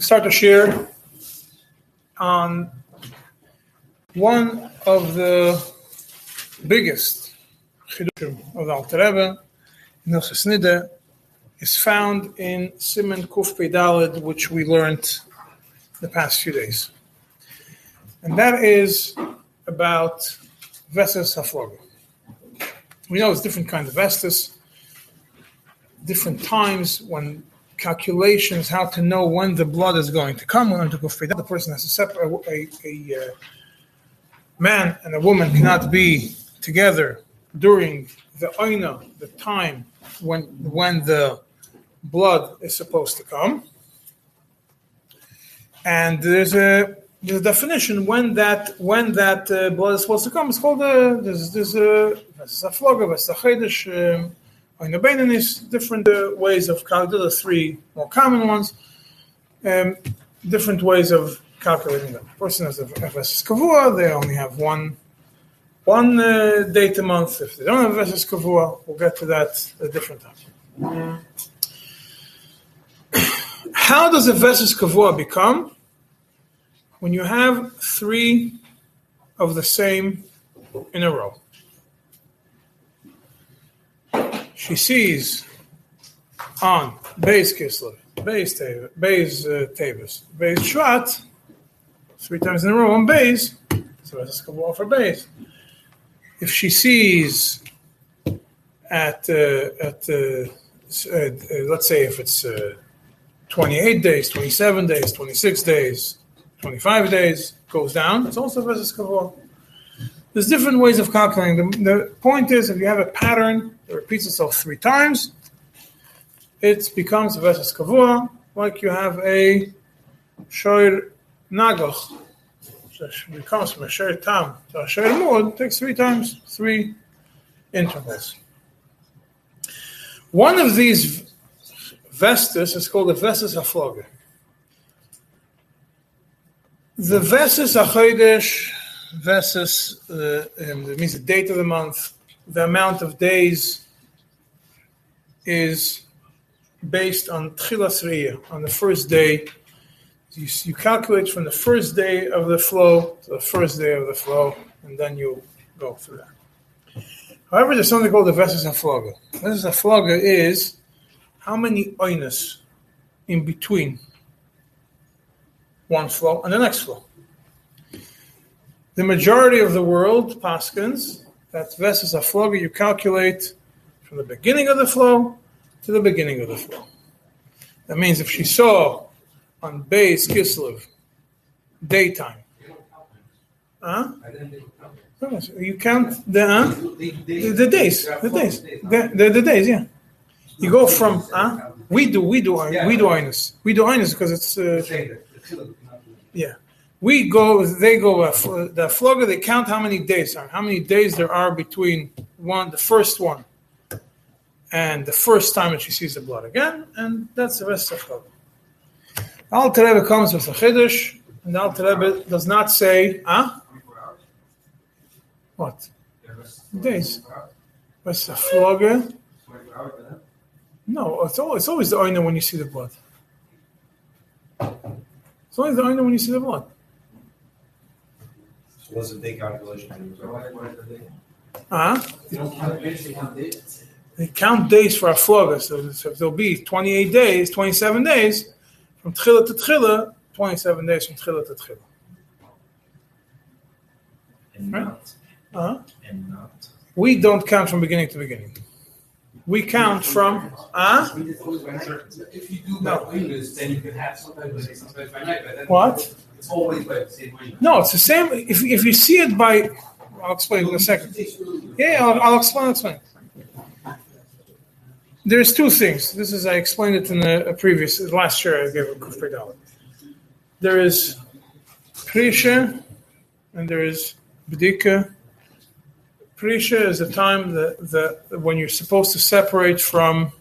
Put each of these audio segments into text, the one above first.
start to share on one of the biggest chidushim of the Alter Rebbe, Nilchas Nida, is found in Simon Kuf Dalid, which we learned the past few days. And that is about Vesas Hafloga. We know it's different kinds of Vestas, different times when calculations how to know when the blood is going to come. When to go free. the person has to separate a, a, a, man and a woman cannot be together during the oina, the time when when the blood is supposed to come. And there's a a definition when that when that uh, blood is supposed to come. It's called a uh, there's there's a there's a there's a the Bainan different uh, ways of calculating, the three more common ones, um, different ways of calculating them. person has a Veses Kavua, they only have one one uh, date a month. If they don't have Veses Kavua, we'll get to that a different time. How does a Veses Kavua become? When you have three of the same in a row. She sees on Beis Kislev, Beis uh, Tevis, Beis Shvat, three times in a row on Beis, so that's a couple for Beis. If she sees at uh, at uh, uh, let's say if it's uh, 28 days, 27 days, 26 days, 25 days, goes down, it's also versus Kavod. There's different ways of calculating. The, the point is, if you have a pattern that repeats itself three times, it becomes a versus kavua, like you have a shoir nagach, which becomes from a shoir tam to a shoir mod, takes three times, three intervals. One of these vestas is called the vestas afloga. The vestas achodesh versus uh, um, it means the date of the month, the amount of days is based on Tchilas on the first day. You, you, calculate from the first day of the flow to the first day of the flow, and then you go through that. However, there's something called the Vesas Afloga. Vesas Afloga is how many oinus in between one flow and the next flow the majority of the world paskins that Vesas Afloga you calculate from the beginning of the flow to the beginning of the flow. That means if she saw on Beis Kislev daytime, huh? You count the, uh, the, the days, the days, the, the, the days, yeah. You go from, huh? We do, we do, we do Inus. We do Inus because it's, uh, yeah we go, they go, uh, the flogger, they count how many days are, how many days there are between one, the first one, and the first time that she sees the blood again, and that's the rest of flogger. Alter Rebbe comes with a chiddush, and Alter Rebbe does not say, ah, huh? what? Days. What's the flogger? No, it's always, it's always the oina when you see the blood. It's always the oina when you see the blood was a big calculation. Huh? They count days for a flogger, so, so there'll be 28 days, 27 days from tchila to tchila, 27 days from tchila to tchila. And right? not. Uh-huh. And not. We don't count from beginning to beginning. We count from ah. Uh? If you do no. then you can have sometimes by night. What? It's always by the same way. No, it's the same. If, if you see it by, I'll explain in a second. Yeah, I'll, I'll explain. Explain. There's two things. This is I explained it in a, a previous last year. I gave a kufri dollar. There is prisha, and there is bdika. Prisha is the time that, that when you're supposed to separate from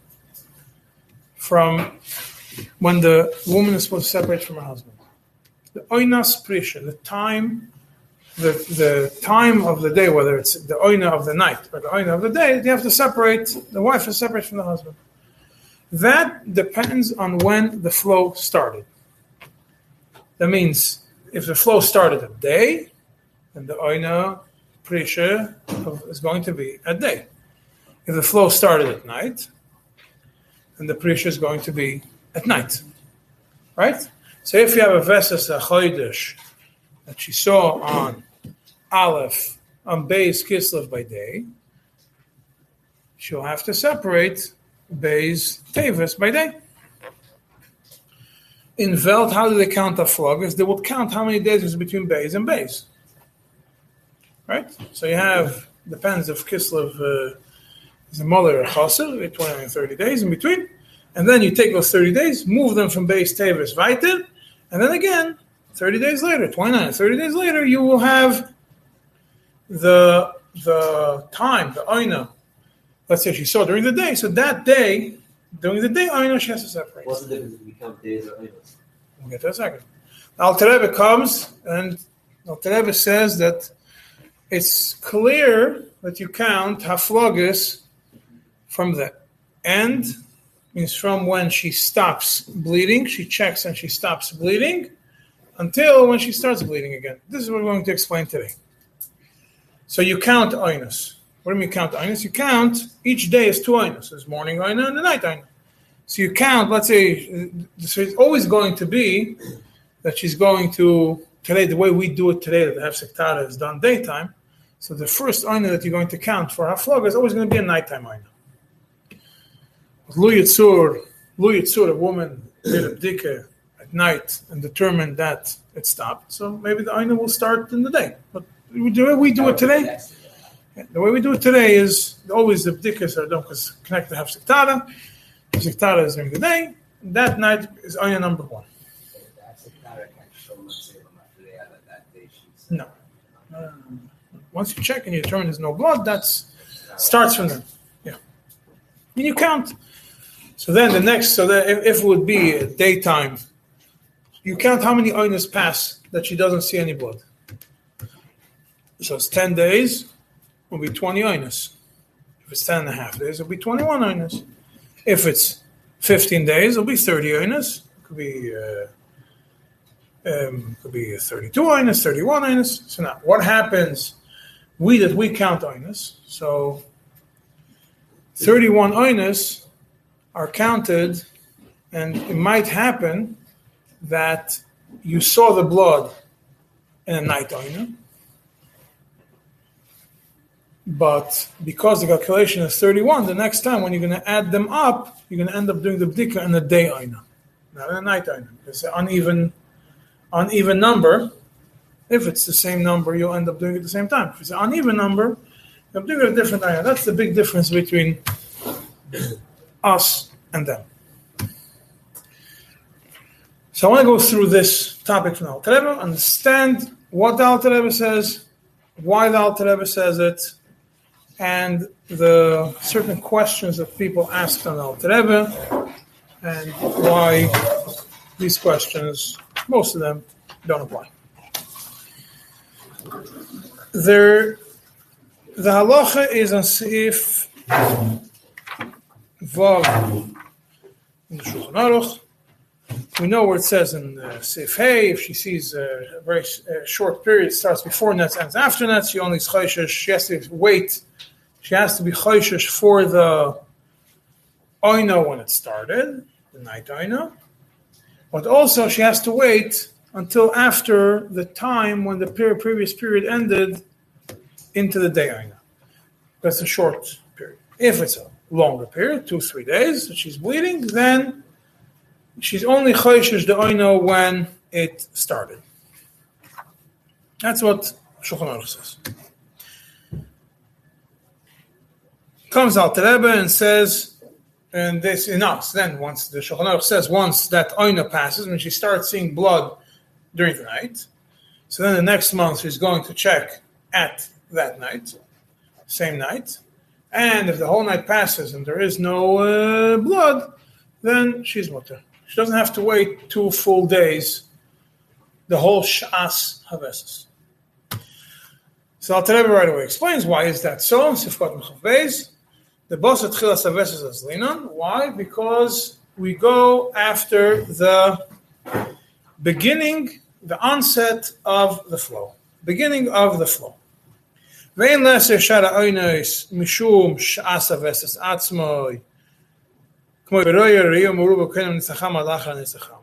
from when the woman is supposed to separate from her husband the oinas prisha, the time, the, the time of the day, whether it's the oina of the night or the oina of the day, they have to separate, the wife is separate from the husband. That depends on when the flow started. That means if the flow started at day, then the oina prisha is going to be at day. If the flow started at night, then the prisha is going to be at night. Right? So if you have a Vesas Achoidish that she saw on Aleph, on Beis Kislev by day, she'll have to separate Beis Tevis by day. In Veld, how do they count the floggers? They would count how many days is between Beis and Beis. Right? So you have, depends if Kislev uh, is a mother or Chaser, 20 and 30 days in between. And then you take those 30 days, move them from Beis Tevis weiter, and then again, 30 days later, 29, 30 days later, you will have the the time, the Aina. Let's say she saw during the day. So that day, during the day, Aina, she has to separate. What's the difference if we count days or minutes? We'll get to that a second. Alter Rebbe comes and Alter Rebbe says that it's clear that you count Haflogis from the end, means from when she stops bleeding, she checks and she stops bleeding, until when she starts bleeding again. This is what we're going to explain today. So you count Ainus. What do you mean count Ainus? You count, each day is two Ainus. There's morning Aina and the night Aina. So you count, let's say, uh, so it's always going to be that she's going to, today, the way we do it today, that the is done daytime. So the first Aina that you're going to count for Haflog is always going to be a nighttime Aina. Lu Yitzur, Lu Yitzur, a woman did a bdika at night and determined that it stopped. So maybe the Aina will start in the day. But the way we do it today, the way we do it today is always the bdikas are done because connect to Hefsek Tahara. Hefsek is during the day. That night is Aina number one. No. Um, once you check and you determine there's no blood, that's starts from there. Yeah. And you count. So then the next, so that if, if it would be daytime, you count how many oinas pass that she doesn't see any blood. So it's 10 days, will be 20 oinas. If it's 10 and a half days, it'll be 21 oinas. If it's 15 days, it'll be 30 oinas. It could be uh, um, could be 32 oinas, 31 oinas. So now, what happens? We that we count oinas. So 31 oinas are counted, and it might happen that you saw the blood in a night oina. But because the calculation is 31, the next time when you're going to add them up, you're going to end up doing the bdika in a day oina, not in a night oina. It's an uneven, uneven number. If it's the same number, you'll end up doing it at the same time. If it's an uneven number, you'll do it a different oina. That's the big difference between us and them. So I want to go through this topic from Alter Rebbe, understand what the Alter Rebbe says, why the Alter Rebbe says it, and the certain questions that people ask on Alter Rebbe, and why these questions, most of them, don't apply. There, the halacha is on Seif Vav in the Shulchan Aruch. We know where it says in uh, Seif Hey, if she sees a very uh, short period, starts before nets, ends after nets, she only is chayshish. She has to wait. She has to be chayshish for the oina when it started, the night oina. But also she has to wait until after the time when the previous period ended into the day oina. That's a short period. If it's a longer period, two, three days, she's bleeding, then she's only choishes the oino when it started. That's what Shulchan Aruch says. Comes Alter Rebbe and says, and this in us. Then once the Shulchan Aruch says, once that oina passes, when she starts seeing blood during the night, so then the next month she's going to check at that night, same night, and if the whole night passes and there is no uh, blood, then she's mutter. She doesn't have to wait two full days, the whole Shas Havesis. So Alter Rebbe right away explains why is that so. Sifkat Mechav Beis, the boss at Chilas Havesis as Linan. Why? Because we go after the beginning the onset of the flow, beginning of the flow. ואין לעשר שאר האוינוס משום שעס הווסס עצמוי, כמו ברוי ראיו מרו בכהן ניצחם על אחר ניצחם.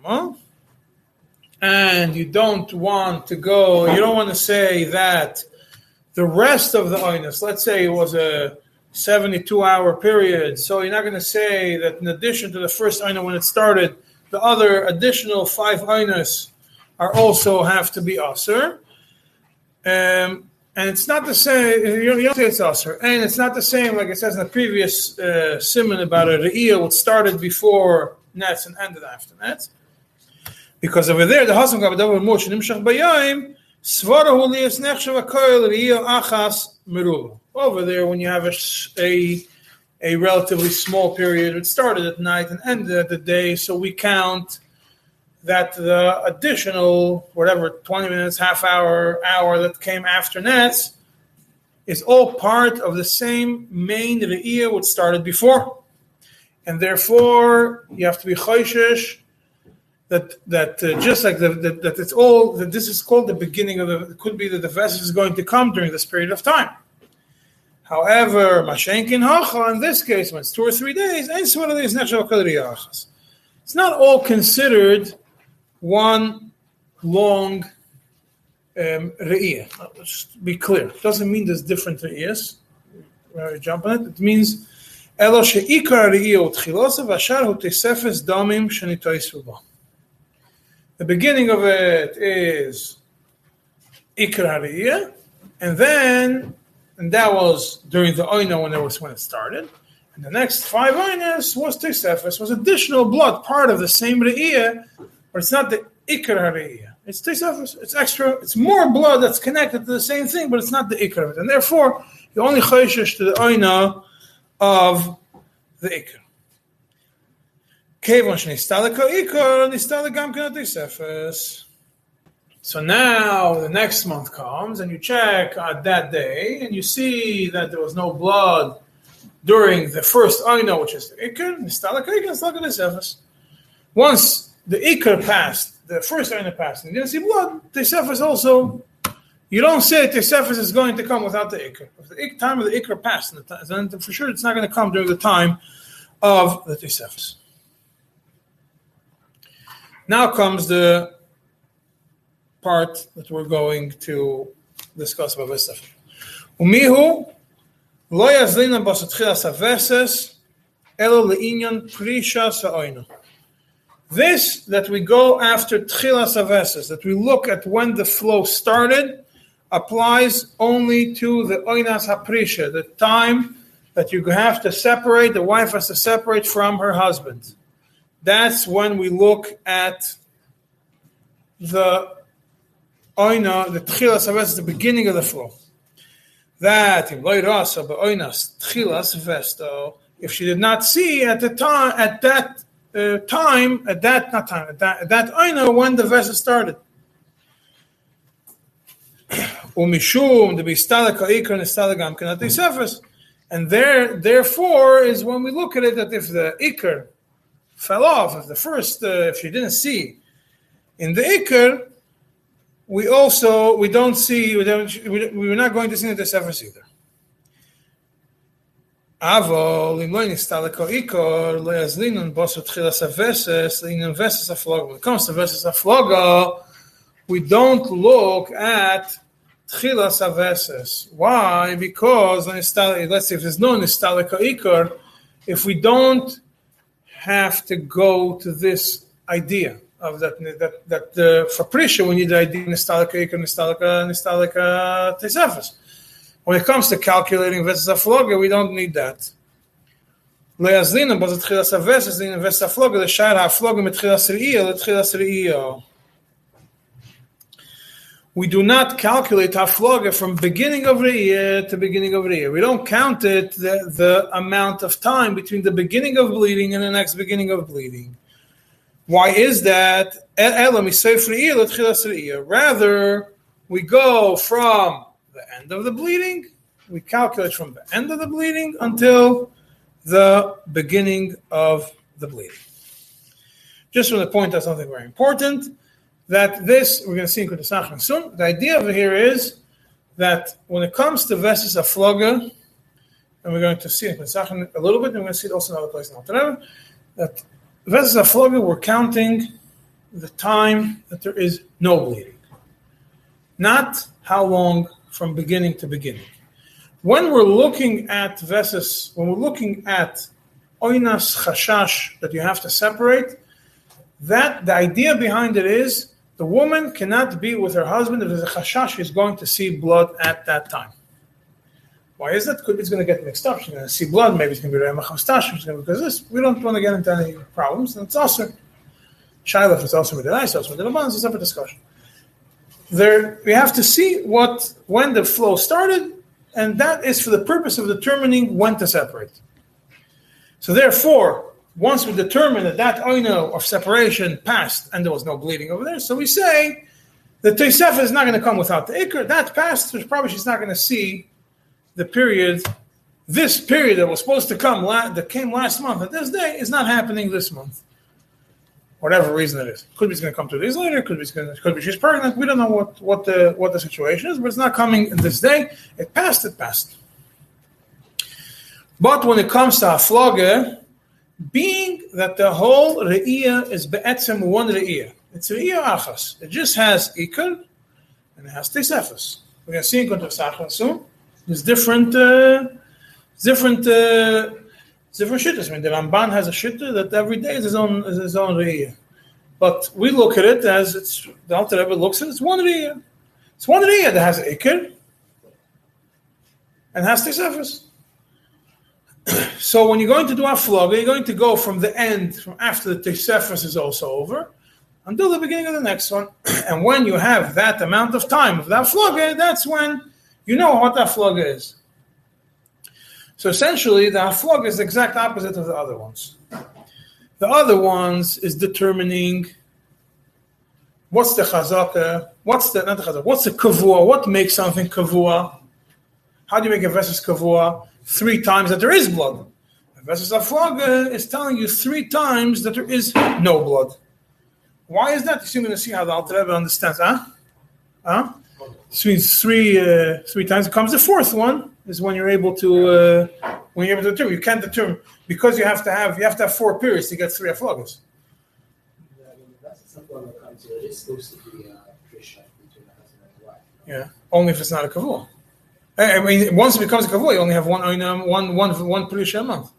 And you don't want to go, you don't want to say that the rest of the oinus, let's say it was a 72 hour period, so you're not going to say that in addition to the first oinus when it started, the other additional five oinus are also have to be usher. Um, and it's not the same. You don't, say it's usher, and it's not the same like it says in the previous uh, simon about a re'iyah, which started before nets and ended after nets. Because over there, the husband got double motion. Over there, when you have a, a a relatively small period, it started at night and ended at the day, so we count that the additional whatever 20 minutes half hour hour that came after nets is all part of the same main re'iyah which started before and therefore you have to be choishish that that uh, just like the, that, that it's all that this is called the beginning of the it could be that the vessel is going to come during this period of time however mashenkin hacha in this case when it's two or three days and it's one of these natural qadriyachas. it's not all considered one long um, re'iyah. Let's be clear. It doesn't mean there's different re'iyahs. We're jumping it. It means אלא שעיקר הראייה הוא תחילוסה והשאר הוא תספס דמים שניטויסו בו. The beginning of it is ikar hariyah, and then, and that was during the oina when it was when it started. And the next five oinas was tesefes, was additional blood, part of the same re'iyah, but it's not the ikar re'iyah. It's tisafus. It's extra. It's more blood that's connected to the same thing, but it's not the ikar. of it. And therefore, you only choishes to the oina of the ikar. So now the next month comes, and you check on that day, and you see that there was no blood during the first oina, which is the ikr. Once the Iker passed, the first Aina passed, and you didn't see blood, Tesefes also, you don't say Tesefes is going to come without the Iker. If the ik- time of the Iker passed, then for sure it's not going to come during the time of the Tesefes. Now comes the part that we're going to discuss about this stuff. Umihu lo yazlina basatchilas aveses elo leinyan prisha sa'oinu. This that we go after tchilas aveses, that we look at when the flow started, applies only to the oinas haprisha, the time that you have to separate, the wife has to separate from her husband that's when we look at the oina, the tchilas aves, the beginning of the flow. That if she did not see at the time, at that uh, time, at that not time, at that, at that when the vessel started. Umishum the bistala kaiker and istala gam kanat sefes. And there, therefore, is when we look at it that if the ikr fell off, if the first, uh, if you didn't see in the Iker, we also we don't see we don't we, we're not going to see the Sefer either. Avol im lo nistal ko ikor lo yazlinun bosu tchilas aveses linun veses afloga. When it comes to veses afloga, we don't look at tchilas aveses. Why? Because let's say if there's no nistal ko ikor, if we don't have to go to this idea of that that that uh, for prisha we need the idea nistalika ikar nistalika nistalika tesefes. When it comes to calculating vesas afloga, we don't need that. Afloga the shar afloga mitchilas reiyah reiyah. We do not calculate hafloga from beginning of the year to beginning of the year. We don't count it the, the amount of time between the beginning of bleeding and the next beginning of bleeding. Why is that? Rather, we go from the end of the bleeding, we calculate from the end of the bleeding until the beginning of the bleeding. Just want to point out something very important that this, we're going to see in Kudasachan soon, the idea over here is that when it comes to Vesis Afloga, and we're going to see in Kudasachan a little bit, and we're going to see it also in other places now, whatever, that Vesis Afloga, we're counting the time that there is no bleeding, not how long from beginning to beginning. When we're looking at Vesis, when we're looking at Oinas Chashash that you have to separate, that the idea behind it is the woman cannot be with her husband if there's a chashash she's going to see blood at that time. Why is that? Could it's going to get mixed up. She's going to see blood. Maybe it's going to be Remachastash. It's going to because this. We don't want to get into any problems. And it's also Shiloh. It's also with the nice. Also with the It's a separate discussion. There, we have to see what when the flow started, and that is for the purpose of determining when to separate. So therefore, once we determine that that oino of separation passed and there was no bleeding over there, so we say the Tosefah is not going to come without the Iker. That passed, so probably she's not going to see the period, this period that was supposed to come, that came last month at this day, is not happening this month. Whatever reason it is. Could be it's going to come two days later, could be, going to, could be she's pregnant. We don't know what, what, the, what the situation is, but it's not coming in this day. It passed, it passed. But when it comes to Afloge, being that the whole re'iyah is be'etzem one re'iyah. It's re'iyah achas. It just has ikar and it has tesefes. We're going to see in Kuntres Acharon soon. There's different, uh, different, uh, different shittas. I mean, the Ramban has a shitta that every day is his own, is his own re'iyah. But we look at it as it's, the Alter Rebbe looks at it, it's one re'iyah. It's one re'iyah that has ikar and has tesefes. so when you're going to do a flog, you're going to go from the end, from after the Tesefes is also over, until the beginning of the next one. and when you have that amount of time of that flog, that's when you know what that flog is. So essentially, the flog is the exact opposite of the other ones. The other ones is determining what's the chazaka, what's the not the chazaka, what's the kavua, what makes something kavua. How do you make a versus kavua? three times that there is blood. A Versus Aflaga is telling you three times that there is no blood. Why is that? You're going to see how the Alter Rebbe understands. Huh? Huh? Means three uh, three times. It comes the fourth one is when you're able to uh, when you're able to determine. You can't determine because you have to have you have to have four periods to get three aflagas. Yeah, only if it's not a kavul. I mean, once it becomes a kavua, you only have one one one one one perisha a month.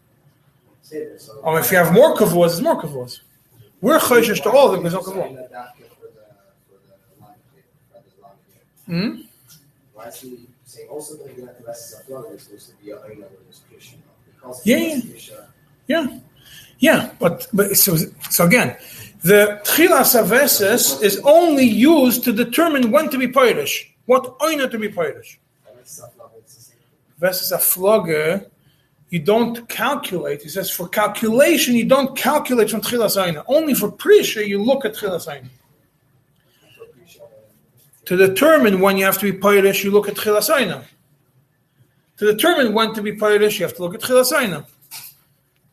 Or if you have more kavuas, it's more kavuas. We're chayshish to all of them because no kavua. Hmm. Why is he saying also that the rest is supposed to be a Yeah, yeah, yeah, yeah. But but so so again, the tchilas aveses is only used to determine when to be pirish, what oina to be pirish versus a flogger, you don't calculate. He says for calculation, you don't calculate from Tchilas Aina. Only for Prisha, you look at Tchilas Aina. To determine when you have to be Pirish, you look at Tchilas Aina. To determine when to be Pirish, you have to look at Tchilas Aina.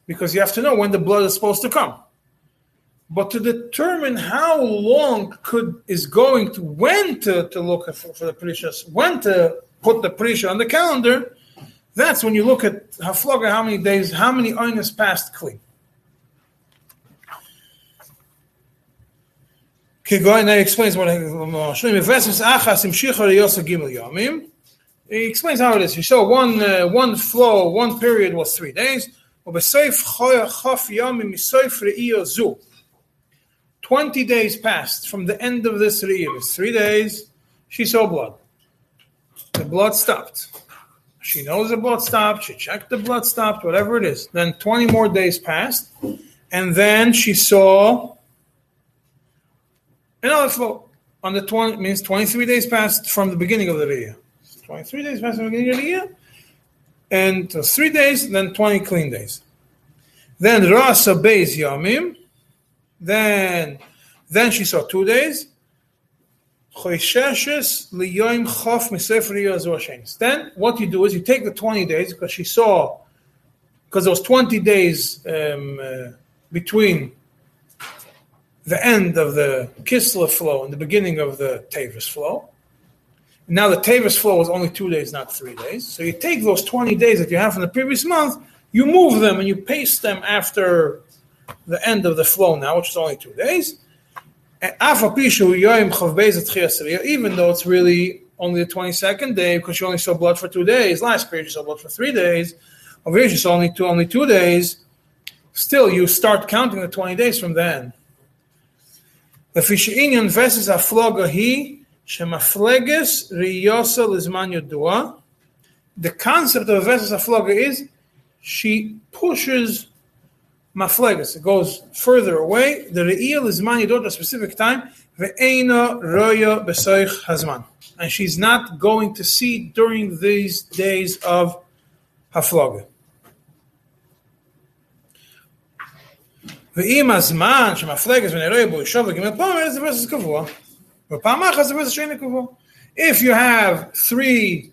Because you have to know when the blood is supposed to come. But to determine how long could is going to when to, to look for, for the precious, when to put the prisha on the calendar, that's when you look at haflaga, how many days, how many oinas passed clean. Kigoy explains what he explains how it is. He saw one uh, one flow, one period was three days. Twenty days passed from the end of this re'iyah. Three days, she saw blood. The blood stopped. She knows the blood stopped. She checked the blood stopped, whatever it is. Then 20 more days passed. And then she saw another also, On the 20 means 23 days passed from the beginning of the year. 23 days passed from the beginning of the year. And three days, then 20 clean days. Then Rasa Beis Yamim. Then then she saw two days. Then what you do is you take the 20 days because she saw, because there was 20 days um, uh, between the end of the Kislev flow and the beginning of the Tavis flow. Now the Tavis flow is only two days, not three days. So you take those 20 days that you have from the previous month, you move them and you paste them after the end of the flow now, which is only two days. Even though it's really only the 22nd day because you only saw blood for two days. Last period you saw blood for three days. Over saw only two, only two days. Still, you start counting the 20 days from then. The Fishinian versus Afloga he Shemafleges Riyosa Lizman Yodua. The concept of a versus Afloga is she pushes mafleges. It goes further away. The re'iyah lizman yidot at a specific time. Ve'ena roya besoich hazman. And she's not going to see during these days of haflaga. ואם הזמן שמפלגת ונראה בו ישוב וגימל פומר זה versus קבוע. ופעם אחת זה versus שאין קבוע. If you have three,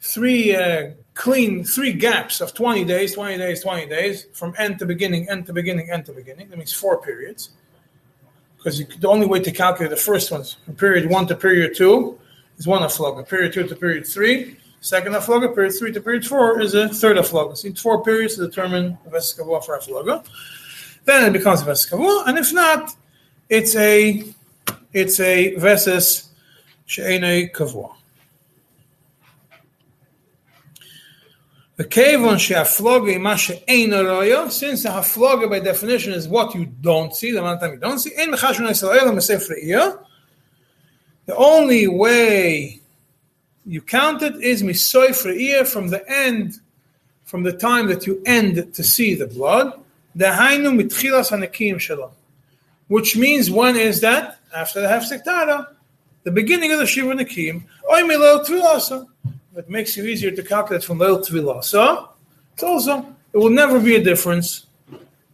three uh, clean three gaps of 20 days, 20 days, 20 days, from end to beginning, end to beginning, end to beginning. That means four periods. Because the only way to calculate the first ones, from period one to period two, is one afloga. Period two to period three, second afloga. Period three to period four is a third afloga. So it's four periods to determine the veskavua for afloga. Then it becomes a veskavua, and if not, it's a it's a veses she'ene kavua. The kevon she'afloga ima she'ein roya, since the hafloga by definition is what you don't see, the amount of time you don't see, in mechashon Yisrael mesef the only way you count it is misoif re'iyah from the end, from the time that you end to see the blood, dahainu mitchilas hanakim shalom. Which means when is that? After the hafsektara, the beginning of the shiva nakim, oy milo tvilasa it makes you easier to calculate from Leil Tvila. So it's also, it will never be a difference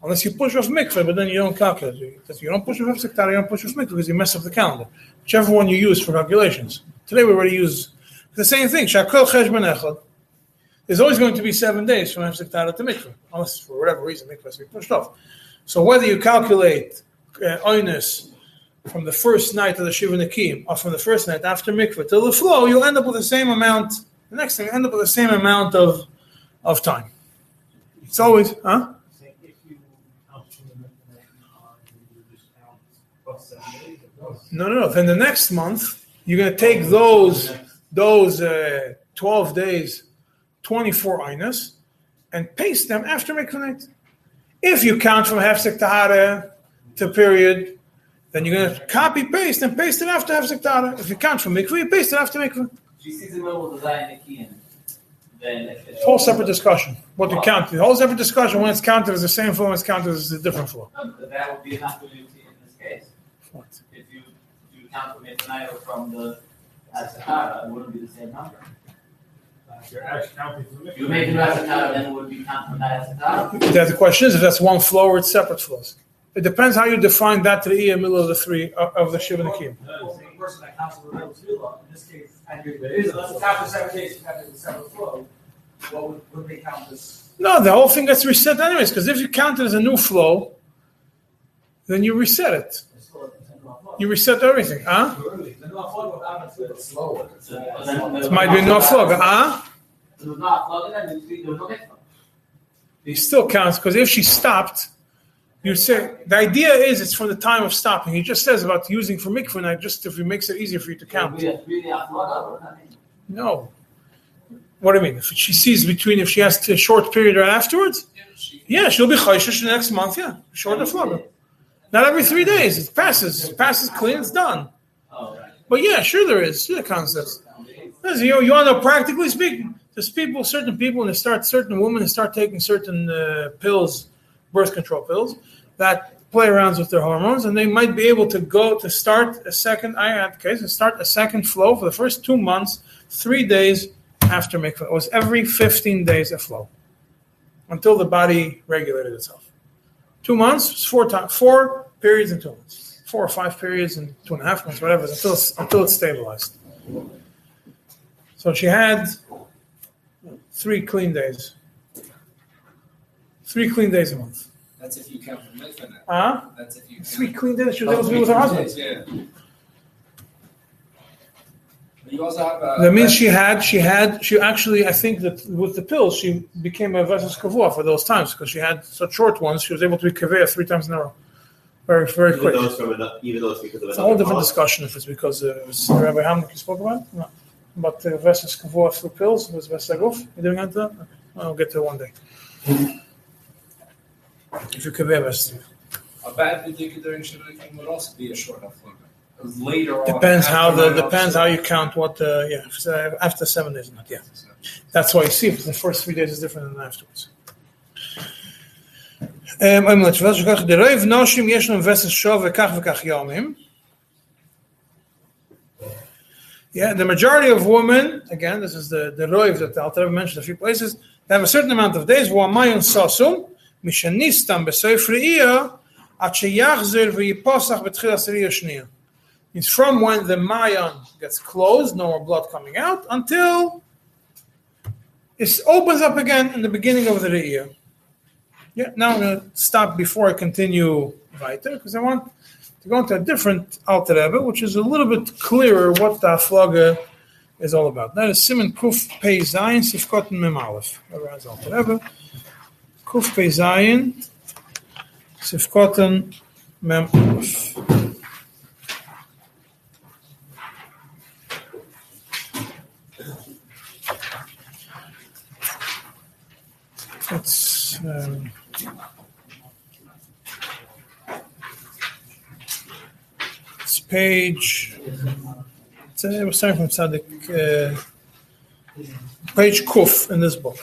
unless you push off mikveh, but then you don't calculate. You don't push off sektar, you don't push off mikveh because you mess up the calendar. Whichever one you use for calculations. Today we already use the same thing. Shakol cheshbon echad. There's always going to be seven days from sektar to mikveh, unless for whatever reason mikveh has to be pushed off. So whether you calculate uh, from the first night of the Shiva Nakim or from the first night after mikveh till the flow, you'll end up with the same amount the next thing, you end up with the same amount of, of time. It's always, huh? No, no, no. Then the next month, you're going to take those those uh, 12 days, 24 ainas, and paste them after mikvah If you count from half tahara to period, then you're going to copy paste and paste it after half tahara. If you count from mikvah, you paste it after mikvah then whole separate discussion. What to count? The whole separate discussion when it's counted as the same flow, when it's counted as a different flow. that would be enough in this case. What? If you you count the Mitanayo from the Asahara, it wouldn't be the same number. You make the Asahara, then it would be counted from that Asahara. The question is if that's one flow or it's separate flows. It depends how you define that to the middle of the three uh, of the Shiva Nakim. The person that counts the in this case after seven days, after the seventh flow, what would, would they count as? No, the whole thing gets reset anyways, because if you count it as a new flow, then you reset it. You reset everything, huh? It might be no flow, huh? He still counts because if she stopped, you say the idea is it's from the time of stopping. He just says about using for mikvah night, just if it makes it easier for you to count. No. What do you mean? If she sees between, if she has a short period or afterwards, yeah, she'll be chayshish next month. Yeah, shorter flow. Not every three days. It passes. It passes clean. It's done. But yeah, sure there is. The concepts. You know, you want to know, practically speaking, there's people, certain people, and they start, certain women, and start taking certain uh, pills, birth control pills that play around with their hormones, and they might be able to go to start a second. I had case and start a second flow for the first two months, three days after. It was every 15 days a flow until the body regulated itself. Two months, four times, four periods in two months, four or five periods and two and a half months, whatever, until until it stabilized. So she had three clean days, three clean days a month. That's if you count the mikvah now. Huh? That's if you count. Three clean days she oh, was Oh, able to be with her husband. days, Yeah. But You also have a. That means she had, she had, she actually, I think that with the pills, she became a Vesas Kavua for those times because she had such short ones. She was able to be Kaveh three times in a row. Very, very Even quick. though it's from another, even though it's because of It's a whole different cause. discussion if it's because uh, it was Rabbi Hamlik you spoke about. No. But uh, Vesas Kavua through pills was Vesas Aguf. You doing into that? Okay. I'll get to it one day. If you Kaveh Vesas. A bad Vidika during Shabbat would also be a short haflaga. Because later on. Depends how the nine depends how you count what uh, yeah if it's, uh, after seven days not yeah that's why you see if the first three days is different than afterwards. אומרים לתשובה שכך דלא יבנושים יש להם וסס שוב וכך וכך יומים. Yeah, the majority of women, again, this is the, the roiv that Alter Rebbe mentioned a few places, they have a certain amount of days, וואמיון סוסום, משניסתם בסוף ראייה, עד שיחזר ויפוסח בתחיל עשירי השנייה. It's from when the mayon gets closed, no more blood coming out, until it opens up again in the beginning of the year. Yeah, now I'm going to stop before I continue weiter because I want to go into a different Alter Rebbe, which is a little bit clearer what the Aflaga is all about. That is Simon Kuf Pei Zayin Sifkot Mem Aleph. Whereas Alter Rebbe, Kuf Pei Zayin Sifkot Mem Aleph. It's um, it's page. It's, uh, we're starting from Tzaddik, uh, page Kuf in this book.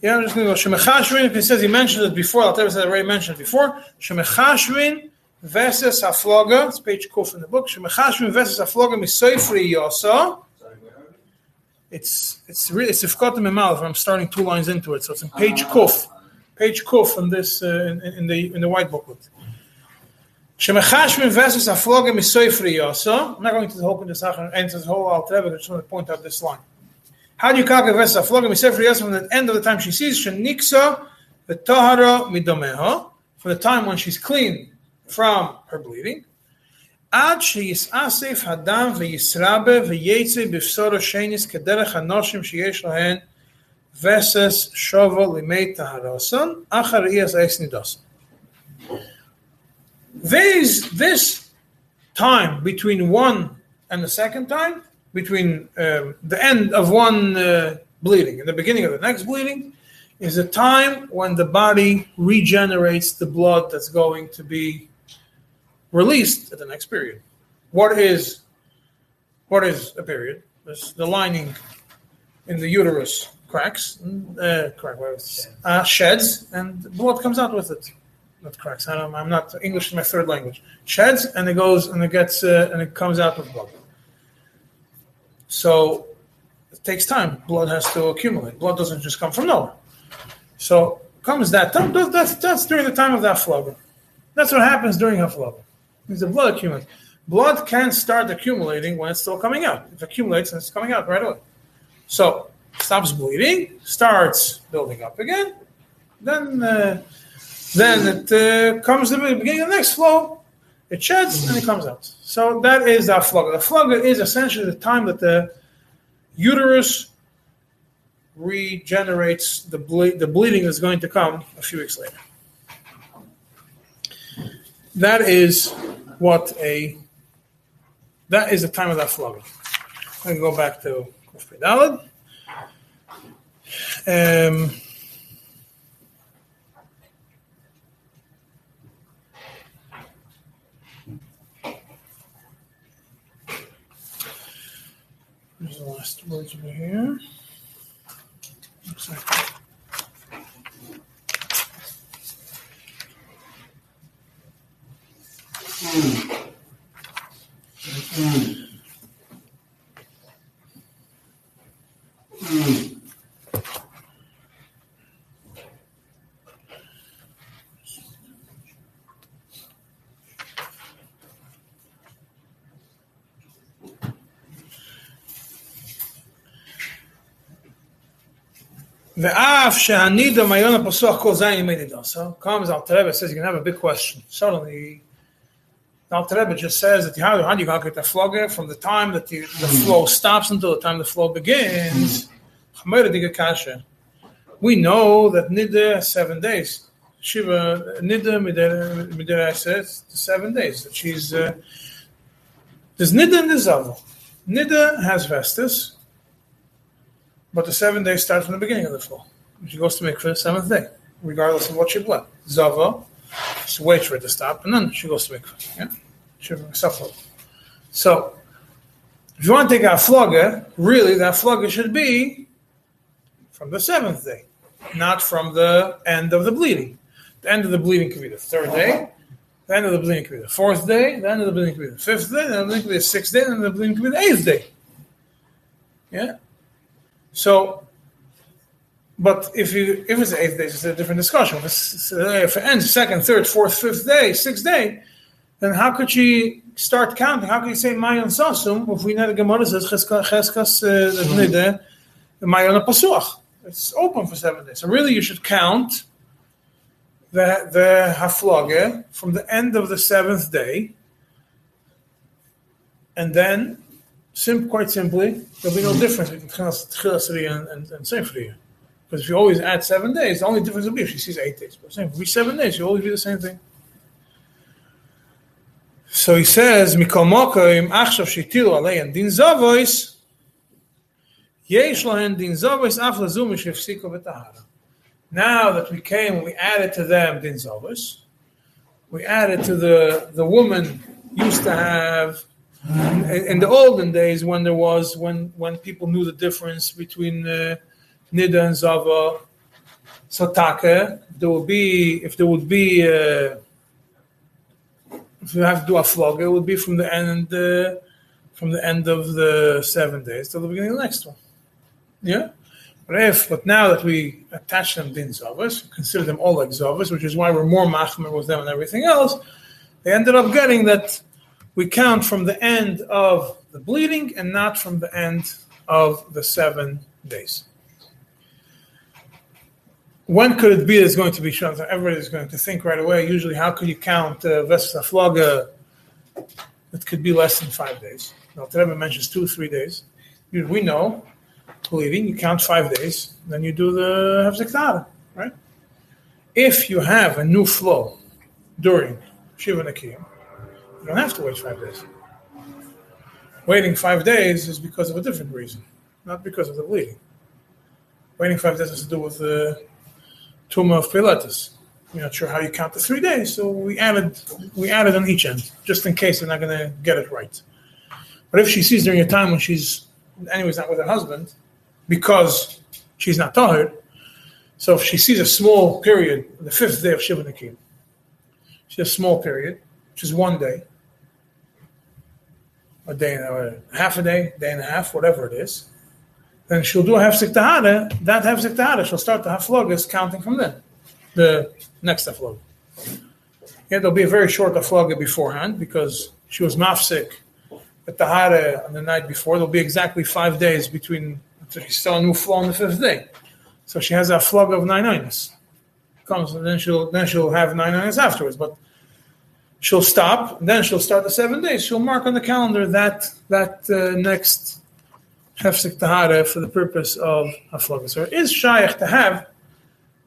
Yeah, I'm just going to go. Shemechashvin. He says he mentioned it before. I'll tell you, I already mentioned it before. Shemechashvin versus Afloga. It's page Kuf in the book. Shemechashvin versus Afloga misoifri yosa. It's it's really it's Sifkot Memal. I'm starting two lines into it, so it's in page Kuf, page Kuf in this uh, in, in, the in the white booklet. Shemechash min verses afloge mi soifri yosa. I'm not going to open this out and answer the whole altar, but I just want to point out this line. How do you calculate verses afloge mi soifri yosa from the end of the time she sees sheniksa v'tohara midomeho For the time when she's clean from her bleeding. Ad sheyisasif hadam v'yisrabe v'yetzi b'fsoro shenis kederech hanoshim sheyesh lahen versus shovel limei taharason achar ias eis. This, this time between one and the second time, between um, the end of one uh, bleeding and the beginning of the next bleeding, is a time when the body regenerates the blood that's going to be released at the next period. What is what is a period? It's the lining in the uterus cracks, uh, crack, is uh, sheds, and blood comes out with it. Not cracks. I I'm not English is my third language. Sheds, and it goes and it gets uh, and it comes out with blood. So it takes time. Blood has to accumulate. Blood doesn't just come from nowhere. So comes that time. That's, that's during the time of that flow. That's what happens during a haflaga. Is the blood accumulates. Blood can start accumulating when it's still coming out. It accumulates, and it's coming out right away. So stops bleeding, starts building up again. Then, uh, then it uh, comes to the beginning of the next flow. It sheds and it comes out. So that is the haflaga. The haflaga is essentially the time that the uterus regenerates the ble- the bleeding that's going to come a few weeks later. That is what a that is the time of that flogging. I can go back to Dalad. Um, There's the last words over here. Mm. Mm. Mm. Ve'af she'anido mayon ha'pasuach kol zayin imenido. So eh? comes Alter Rebbe says, you can have a big question. Suddenly, Alter Rebbe just says that you have how do you calculate the flogger from the time that the, the flow stops until the time the flow begins. We know that nida seven days. Shiva nida midera says seven days that she's uh, there's nida and nizavo. Nida has vestas but the seven days start from the beginning of the flow. She goes to mikveh seventh day, regardless of what she bled. Zava, she waits for it to stop, and then she goes to mikveh. Yeah, suffer. So, if you want to take out flogger, really that flogger should be from the seventh day, not from the end of the bleeding. The end of the bleeding could be the third day. The end of the bleeding could be the fourth day. The end of the bleeding could be the fifth day. The end of the bleeding could be the sixth day. The the bleeding could be the eighth day. Yeah. So, but if you if it's eighth day, it's a different discussion. If, it's, uh, if it ends second, third, fourth, fifth day, sixth day, then how could she start counting? How could you say Mayon Sasum if we know the Gemara says Cheskas uh, mm-hmm. Nide Mayon Pasuach? It's open for seven days. So really, you should count the the haflage from the end of the seventh day, and then, sim, quite simply, there'll be no mm-hmm. difference between Tchilas and, and, and Sefriya. Because if you always add seven days, the only difference will be if she sees eight days. But same, if we seven days, you always do the same thing. So he says, Mikol Mokoim, Achshav Shitilu Aleyan Din Zavois, Yesh Lahen Din Zavois, Af Lazum Shefsiko Betahara. Now that we came, we added to them Din Zavois. We added to the, the woman used to have, in, in the olden days when there was, when, when people knew the difference between uh, Nida and Zava, Satake, there would be, if there would be, uh, if you have to do a flog, it would be from the end, uh, from the end of the seven days till the beginning of the next one. Yeah. But if, but now that we attach them to Zavas, consider them all like Zavas, which is why we're more machmer with them and everything else, they ended up getting that we count from the end of the bleeding and not from the end of the seven days. When could it be it's going to be shown? Everybody is going to think right away. Usually, how could you count uh, Floga? It could be less than five days. Now, Rebbe mentions two, three days. We know bleeding, you count five days, then you do the Hefsek Tahara, right? If you have a new flow during Shiva Nakiyim, you don't have to wait five days. Waiting five days is because of a different reason, not because of the bleeding. Waiting five days has to do with the tumor of Pilatus. We're not sure how you count the three days, so we added we added on each end, just in case they're not going to get it right. But if she sees during a time when she's anyways not with her husband, because she's not tired, so if she sees a small period, the fifth day of Shiva Nakim, she has a small period, which is one day, a day a half a day, day and a half, whatever it is, then she'll do a hefsek tahara. That hefsek tahara, she'll start the haflogas counting from then, the next haflog. Yeah, there'll be a very short hafloga beforehand because she was mafsik the tahara on the night before. There'll be exactly five days between. So she's a new flow on the fifth day, so she has a flog of nine nines. Comes and then she'll then she'll have nine nines afterwards, but she'll stop. Then she'll start the seven days. She'll mark on the calendar that that uh, next hefsek tahara for the purpose of haflaga. So it is shaykh to have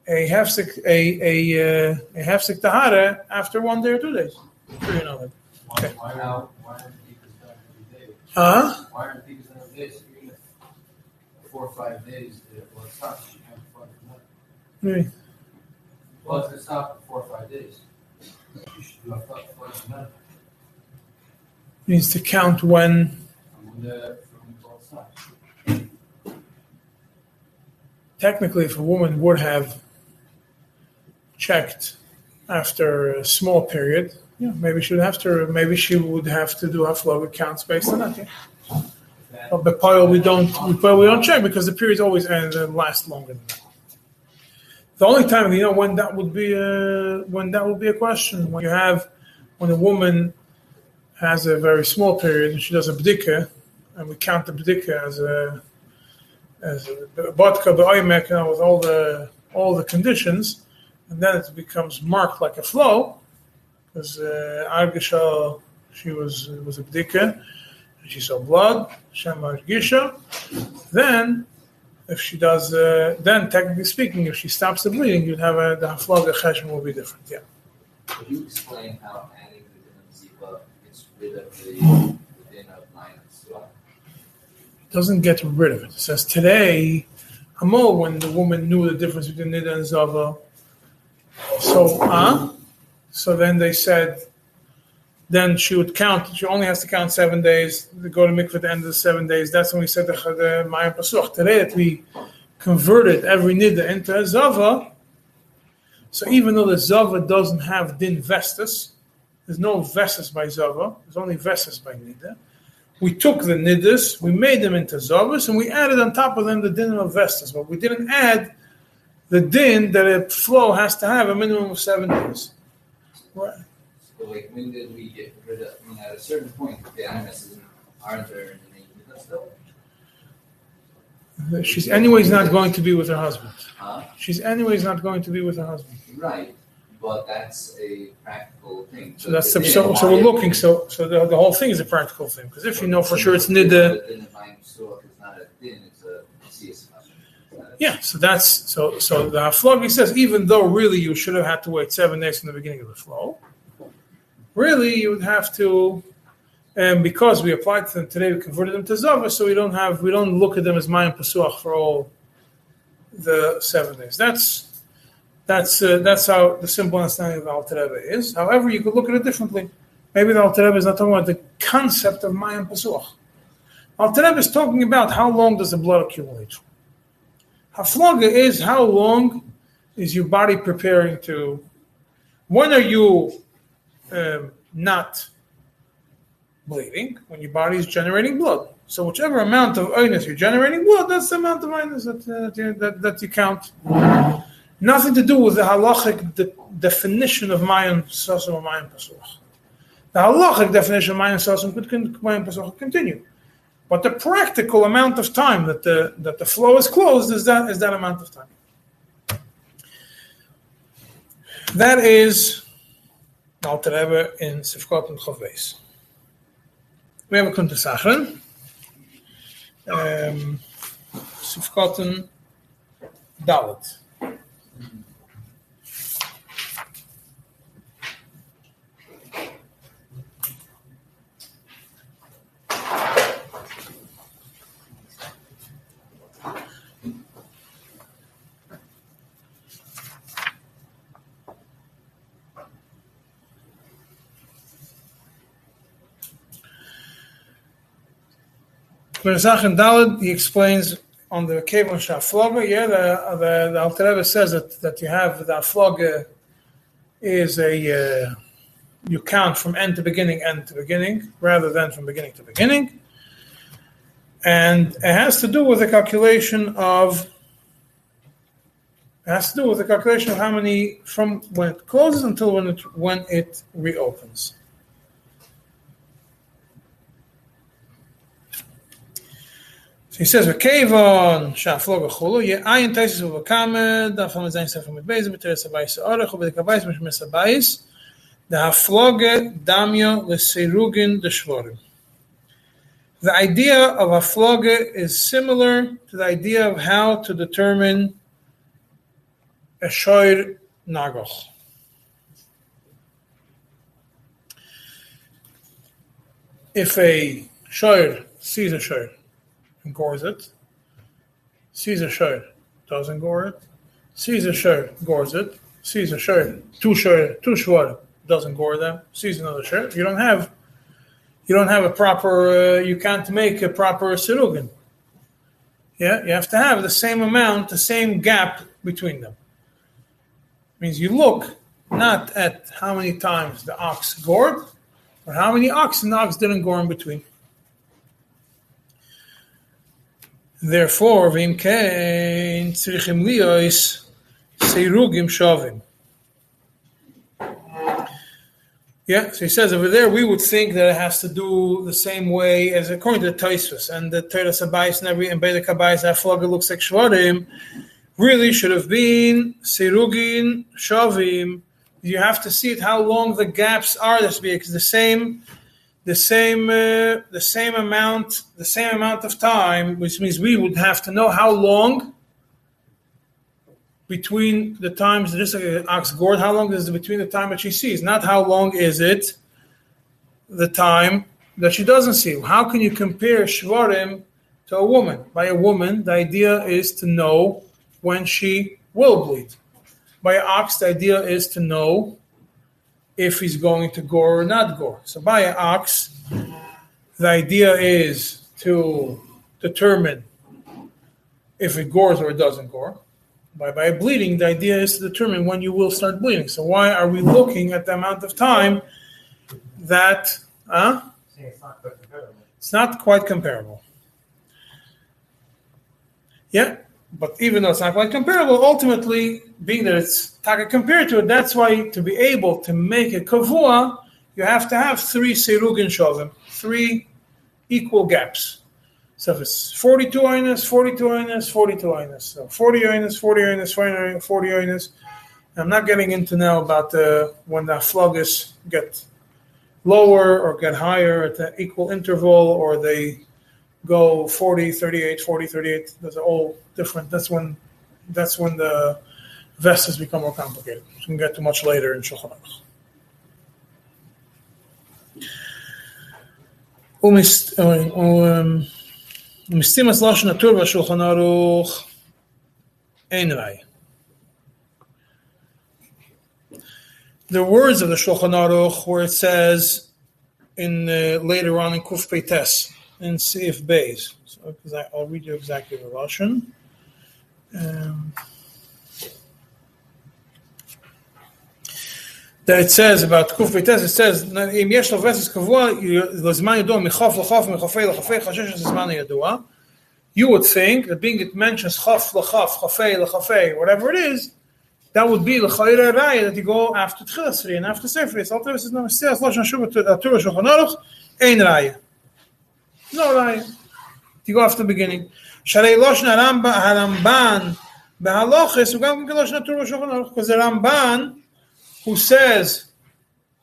a hefsek a a uh, a hefsek tahara after one day or two days. Sure you know that. Okay. Why? Why aren't Tikas done every day? Huh? Why aren't Tikas done every day? So four or five days, it will stop. She can't afford it. Maybe. Well, if it stopped in four or five days, you should do a fuck for it tonight. Needs to count when the technically if a woman would have checked after a small period, yeah, maybe she would have to maybe she would have to do her flow accounts based on that. But by Pile we don't but we don't check because the periods always end and last longer than that. The only time you know when that would be a when that would be a question when you have when a woman has a very small period and she does a bdika and we count the bdika as a as bdika be'oimek, you know, with all the all the conditions, and then it becomes marked like a flow, because uh, Argisha, she was was a bdika, and she saw blood, Shem Argisha. Then, if she does, uh, then technically speaking, if she stops the bleeding, you'd have a the haflaga cheshem will be different. Yeah. Could you explain how adding the din of gets rid of the, the din of minus? doesn't get rid of it. It says today, Hamol, when the woman knew the difference between Nida and Zava. So, uh, so then they said, then she would count. She only has to count seven days. To go to mikveh at the end of the seven days. That's when we said the, the Mayim Pasuch. Today that we converted every Nida into a Zava. So even though the Zava doesn't have din vestus, there's no vestus by Zava. There's only vestus by Nida we took the nidus, we made them into zavas, and we added on top of them the din of vestas. But we didn't add the din that a flow has to have a minimum of seven days. Right. So like when did we get rid of, I mean, at a certain point, the animus aren't there in the name still? She's anyways not going to be with her husband. Huh? She's anyways not going to be with her husband. Right, but that's a practical thing. So that's the the, din so, so we're looking. So so the, the whole thing is a practical thing because if you know for sure it's The nida. din of Mayim Pasuach is not a din, it's a CS. Yeah, so that's so so the Haflagi says even though really you should have had to wait seven days from the beginning of the flow, really you would have to, and because we applied to them today, we converted them to Zava, so we don't have we don't look at them as Mayim Pasuach for all the seven days. That's that's uh, that's how the simple understanding of the Alter Rebbe is. However, you could look at it differently. Maybe the Alter Rebbe is not talking about the concept of Mayim Pasuach. Alter Rebbe is talking about how long does the blood accumulate. Haflaga is how long is your body preparing to? When are you um, not bleeding? When your body is generating blood. So whichever amount of oinus you're generating blood, that's the amount of oinus that, uh, that, that you count. Nothing to do with the halachic de- definition of Mayan Sasum or Mayan Pasuch. The halachic definition of Mayan Sasum could con- Mayan Pasuch continue. But the practical amount of time that the that the flow is closed is that is that amount of time. That is alte Rebbe in Sivkot und Chofbeis. We have a kunde Sachen. Um, und Dalet. Kuntres Acharon Dalet, he explains on the Kevon Shafloga, yeah, the, the, the Alter Rebbe says that, that you have the Afloga is a, uh, you count from end to beginning, end to beginning, rather than from beginning to beginning. And it has to do with the calculation of, it has to do with the calculation of how many from when it closes until when it, when it reopens. So he says, "V'kevon zayin sefer mitbeis b'teres abayis orech mishmes abayis the hafloge damyo l'seirugin deshvorim." The idea of hafloge is similar to the idea of how to determine a shoir nagoch. If a shoir sees a shoir gores it. Sees a shirt, doesn't gore it. Sees a shirt, gores it. Sees a shirt, two shirt, two shvar, doesn't gore them. Sees another shirt. You don't have, you don't have a proper. Uh, you can't make a proper sirugin. Yeah, you have to have the same amount, the same gap between them. Means you look not at how many times the ox gored, but how many oxen the ox didn't gore in between. Therefore, v'im kein tzrichim liyos seirugim shavim. Yeah, so he says over there we would think that it has to do the same way as according to the Taisvus and the Torah Sabais and every and Beta Kabais Aflaga looks like Shvarim really should have been Sirugin Shavim. You have to see it how long the gaps are. This because the same the same uh, the same amount the same amount of time, which means we would have to know how long between the times this uh, ox gourd, how long is it between the time that she sees, not how long is it the time that she doesn't see. How can you compare shvarim to a woman? By a woman, the idea is to know when she will bleed. By ox, the idea is to know if he's going to gore or not gore. So by an ox, the idea is to determine if it gores or it doesn't gore. By, by bleeding, the idea is to determine when you will start bleeding. So why are we looking at the amount of time that huh? It's not it's not quite comparable. Yeah, but even though it's not quite comparable, ultimately, being that it's taka compared to it, that's why to be able to make a kavua, you have to have three serugin shovim, three equal gaps. So if it's 42 oinus, 42 oinus, 42 oinus. So 40 oinus, 40 oinus, 40 40 oinus. I'm not getting into now about uh, when the flugus get lower or get higher at the equal interval or they go 40, 38, 40, 38. Those are all different. That's when that's when the vestas become more complicated. We can get to much later in Shulchan Aruch. ומס- um, ומסתימס לשון הטור בשולחן ערוך אין ראי. The words of the Shulchan Aruch where it says in uh, later on in Kuf Peites in Seif Beis. So exa- I'll read you exactly the Lashon. Um, that it says about Kuf Peites, it says, אם יש לו וסס קבוע, לזמן ידוע מחוף לחוף, מחופי לחופי, חשש לזמן ידוע. You would think that being it mentions chaf lachaf, chafei lachafei, whatever it is, that would be l'chayre raya that you go after tchilas and after sefer. So Alter says, no, still, lashon shuvah to Torah shulchan aruch, ein raya. No raya. You go off the beginning. Sharei Loshna Haramban Behalochis Ugam Keloshna Turu Shulchan Aruch because the Ramban who says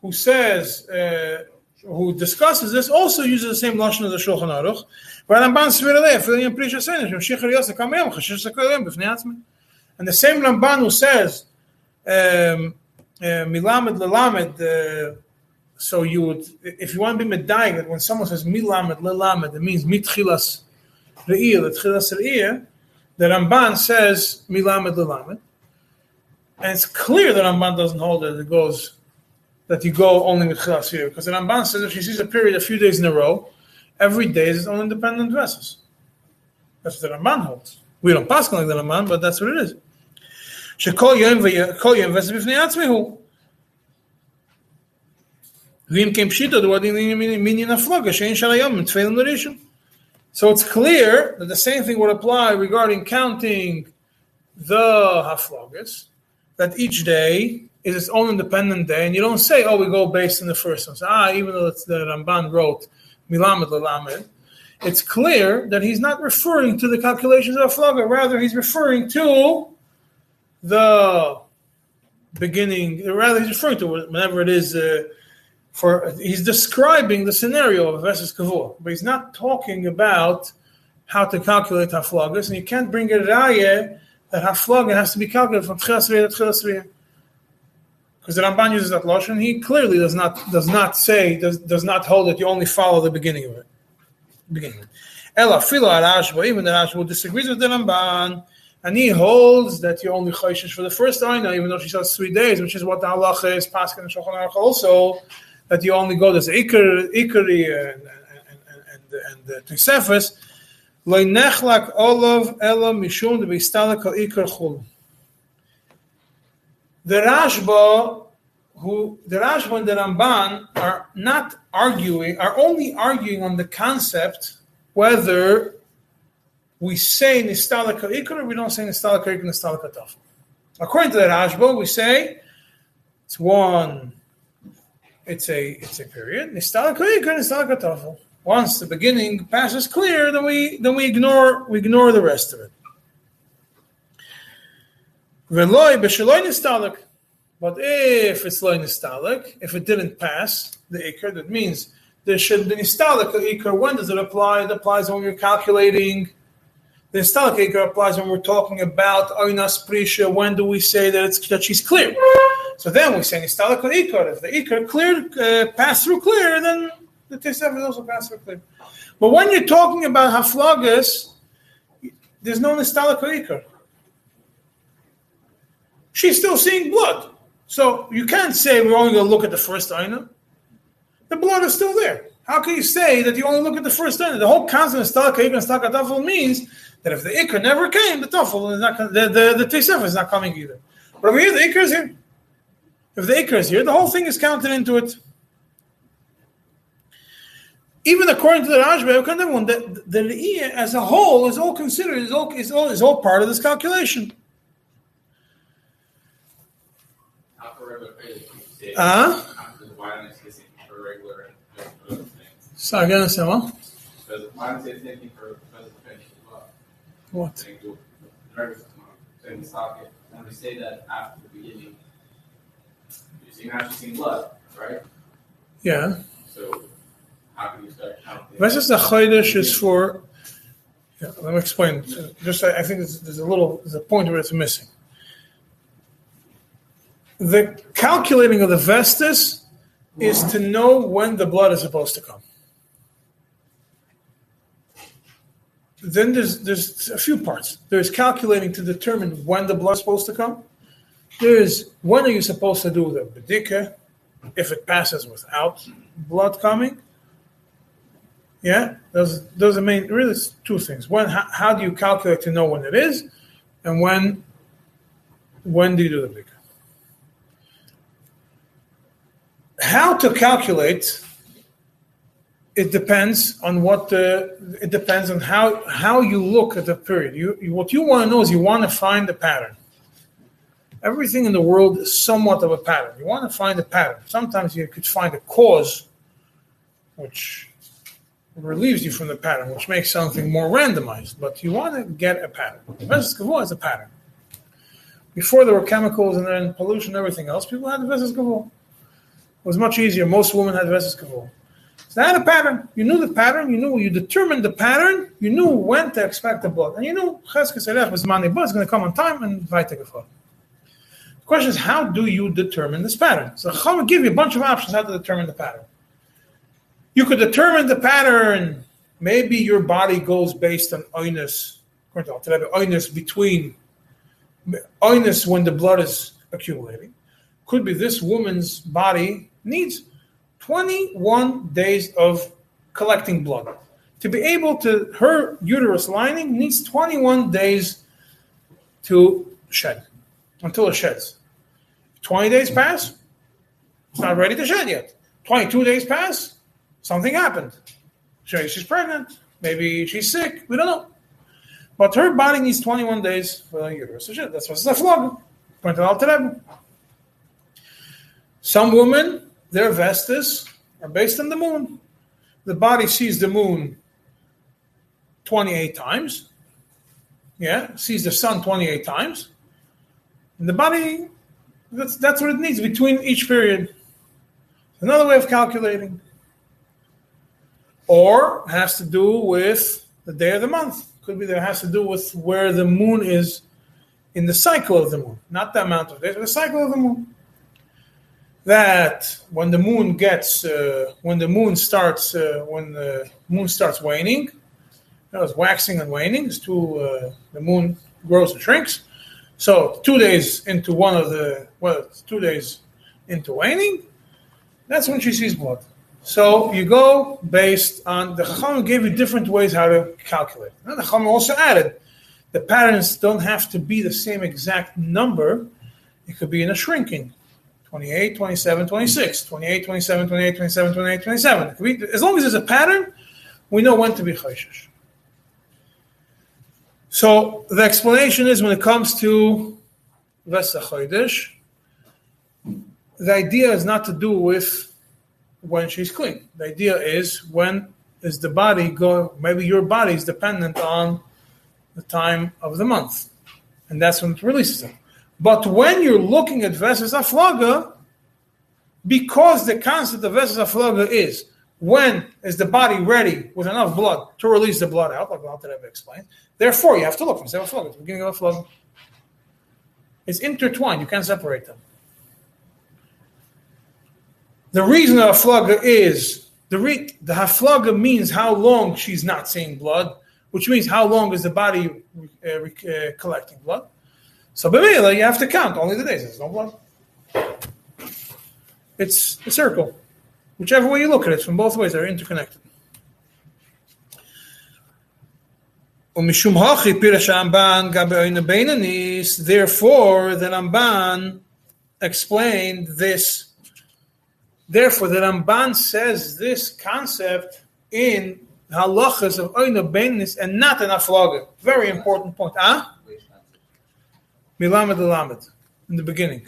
who says uh, who discusses this also uses the same lashon as the Shulchan Aruch. But Ramban Sviralei for the Yamprish Hasenish from And the same Ramban who says um, uh, Milamed Lelamed. Uh, so you would, if you want to be medayik, that when someone says milamed lelamed, it means mitchilas re'ir, the tchilas re'ir, the Ramban says milamed lelamed. And it's clear that Ramban doesn't hold that it goes, that you go only with chilas re'ir, because the Ramban says if she sees a period a few days in a row, every day is its own independent vessels. That's what the Ramban holds. We don't pass like the Ramban, but that's what it is. שכל יום וכל יום וסת בפני עצמי הוא. So it's clear that the same thing would apply regarding counting the haflogas. That each day is its own independent day, and you don't say, "Oh, we go based on the first one." So, ah, even though it's the Ramban wrote milamid lalamed, it's clear that he's not referring to the calculations of haflaga. Rather, he's referring to the beginning. Rather, he's referring to whenever it is. Uh, for he's describing the scenario of Veses Kavur, but he's not talking about how to calculate haflagas, and you can't bring a raya that haflaga has to be calculated from tchilas riyah to tchilas riyah. Because the Ramban uses that lashon, he clearly does not does not say does, does not hold that you only follow the beginning of it. Beginning. Ella filo Rashba, even the Rashba disagrees with the Ramban. And he holds that you only chayshish for the first aina, even though she says three days, which is what the halacha is, Paskin and Aruch also, that you only go to Ikari and and and. Uh, lo nechlak olav ela mishum de beistalek al Ikar chul. The Rashba, who the Rashba and the Ramban are not arguing, are only arguing on the concept whether we say nistalaka ikar or we don't say nistalaka ikar nistalaka tafel. According to the Rashba, we say it's one it's a it's a period. Oh, Ha'tafel. Once the beginning passes clear, then we then we ignore we ignore the rest of it. But if it's loy nistalik, if it didn't pass the ikar, that means there should be nistalik ikar. When does it apply? It applies when we're calculating. The nistalik ikar applies when we're talking about oinas prisha. When do we say that it's that she's clear? So then we say nistalik ikar. If the ikar cleared, uh, passed through clear, then the tesef is also passed through clear. But when you're talking about haflagas, there's no nistalik ikar. She's still seeing blood. So you can't say we're only going to look at the first aina. The blood is still there. How can you say that you only look at the first aina? The whole concept of stalak ikar and means that if the ikar never came, the tafel is not the the, the is not coming either. But over here, the ikar is here. If the ikar is here, the whole thing is counted into it. Even according to the Rashba, the, the, the as a whole is all considered is all is all is all part of this calculation. Not for regular pay, you say. Uh-huh. I say same thing for regular and and other things? So again, so what? Because why don't I say the same thing for physical pension as well? What? Saying do the nervous system, saying the socket, when we say that after the beginning, you're seeing after seeing blood, right? Yeah. So how can you start counting? This is the Chodesh is for. Yeah, let me explain. So Just, I I think there's, there's a little, there's a point where it's missing. The calculating of the vestis is to know when the blood is supposed to come. Then there's there's a few parts. There's calculating to determine when the blood is supposed to come. There's when are you supposed to do the bedika if it passes without blood coming. Yeah, those those main really two things. When how, how do you calculate to know when it is, and when when do you do the big? How to calculate? It depends on what the. It depends on how how you look at the period. You, you what you want to know is you want to find the pattern. Everything in the world is somewhat of a pattern. You want to find a pattern. Sometimes you could find a cause, which relieves you from the pattern, which makes something more randomized. But you want to get a pattern. Vesas Gavua is a pattern. Before there were chemicals and then pollution and everything else, people had Vesas Gavua. It was much easier. Most women had Vesas Gavua. They had a pattern. You knew the pattern. You knew you determined the pattern. You knew when to expect the blood, and you knew Cheskes Elef was money, but it's going to come on time and. The question is, how do you determine this pattern? So Chacham will give you a bunch of options how to determine the pattern. You could determine the pattern. Maybe your body goes based on oinus, oinus between oinus when the blood is accumulating. Could be this woman's body needs 21 days of collecting blood. To be able to, her uterus lining needs 21 days to shed, until it sheds. 20 days pass, it's not ready to shed yet. 22 days pass, something happened. She's pregnant, maybe she's sick, we don't know. But her body needs 21 days for the uterus to shed. That's what's a flog. Pointed out to them. Some women, their vestas are based on the moon. The body sees the moon 28 times. Yeah, sees the sun 28 times. And the body, that's, that's what it needs between each period. Another way of calculating. Or has to do with the day of the month. Could be that it has to do with where the moon is in the cycle of the moon, not the amount of days, but the cycle of the moon. That when the moon gets, uh, when the moon starts, uh, when the moon starts waning, that was waxing and waning. It's two, uh, the moon grows and shrinks. So two days into one of the, well, it's two days into waning, that's when she sees blood. So you go based on the Chacham gave you different ways how to calculate. And the Chacham also added the patterns don't have to be the same exact number. It could be in a shrinking 28, 27, 26, 28, 27, 28, 27, 28, 27. It could be, as long as there's a pattern, we know when to be Chayshish. So the explanation is when it comes to Vesa Chodesh, the idea is not to do with when she's clean. The idea is when is the body go? Maybe your body is dependent on the time of the month, and that's when it releases them. But when you're looking at Vesas Aflaga, because the concept of Vesas Aflaga is when is the body ready with enough blood to release the blood out, like Rebbe explained. Therefore, you have to look from Vesas Aflaga, the beginning of Aflaga. It's intertwined, you can't separate them. The reason of the Haflaga is the re, the Haflaga means how long she's not seeing blood, which means how long is the body uh, uh, collecting blood. So Bemela, you have to count only the days. There's no blood. It's a circle. Whichever way you look at it, from both ways, they're interconnected. Therefore, the Ramban explained this. Therefore, the Ramban says this concept in halachas of Oina Beinis and not in Aflaga. Very important point. Ah? Milamed Lamed, in the beginning.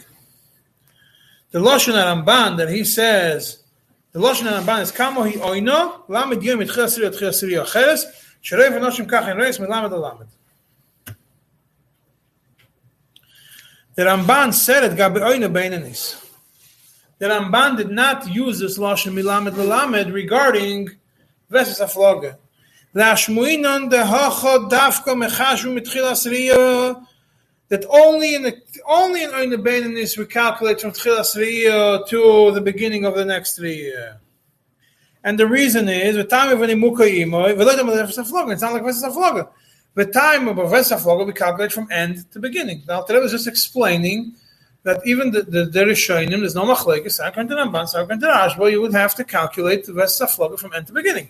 The Lashon Ramban that he says, the Lashon Ramban is Kamo hi Oino, Lamed Yom Itchel Siri Itchel Siri Acheres, Sherei V'noshim Kach En Reis Milamed Lamed. The Ramban said it Gabi Oino Beinanis. The Ramban did not use this Lashon Milamed Lamed regarding Veses Afloga. That only in the only in Oina Beinanis we calculate from Tchilas Re'iyah to the beginning of the next Re'iyah. And the reason is the time of an imuka imoy, it's not like Vesas Afloga. The time of a Vesas Afloga we calculate from end to beginning. Now today was just explaining that even the, the Derishonim, there's no machlekes, Sakran to Ramban, Sakran to Rashba, you would have to calculate the rest of from end to beginning.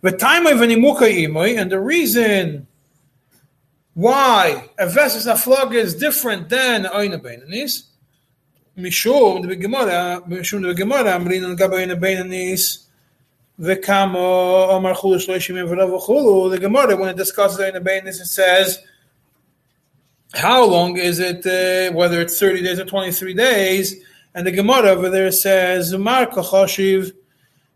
The time of Animuka Imoy, and the reason why a Vesis Aflog is different than Oina Beinanis, Mishum, the Gemara, Mishum, the Gemara, Amrin and Gabayna Beinanis, Vekamo, Omar Chulush, shloishim and Velav the Gemara, when it discusses Oina Beinanis, it says, how long is it, uh, whether it's 30 days or 23 days, and the Gemara over there says, Zumar kachoshiv,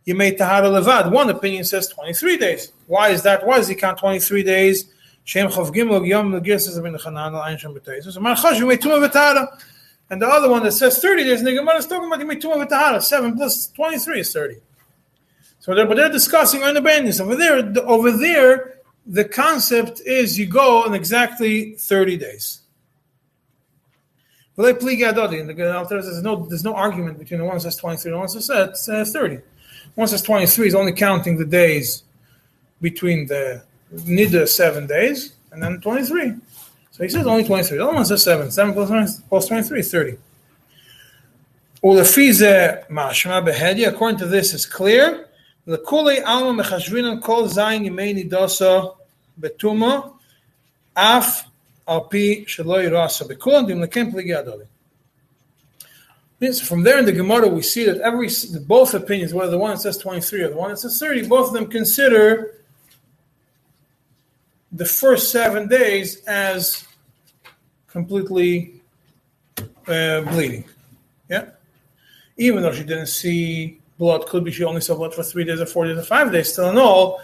you made tahara levad. One opinion says 23 days. Why is that? Why does he count 23 days? Shem chav gimel yom negirsis abin chanan al shem. Zumar choshiv, you made tumah v'tahara. And the other one that says 30 days, and the Gemara is talking about you make tumah tahara. 7 plus 23 is 30. So they're, but they're discussing on the bandits. Over there, the, over there, the concept is you go in exactly 30 days. And the says no, there's no argument between the one says 23 and the one says uh, 30. One says 23 is only counting the days between the Nida seven days, and then 23. So he says only 23. The other one says 7. 7 plus, 20 plus 23 is 30. Ulefize mashma behedi, according to this, is clear. From there in the Gemara, we see that every both opinions, whether the one that says 23 or the one that says 30, both of them consider the first seven days as completely uh, bleeding. Yeah? Even though she didn't see blood, could be she only saw blood for three days or four days or five days, still in all,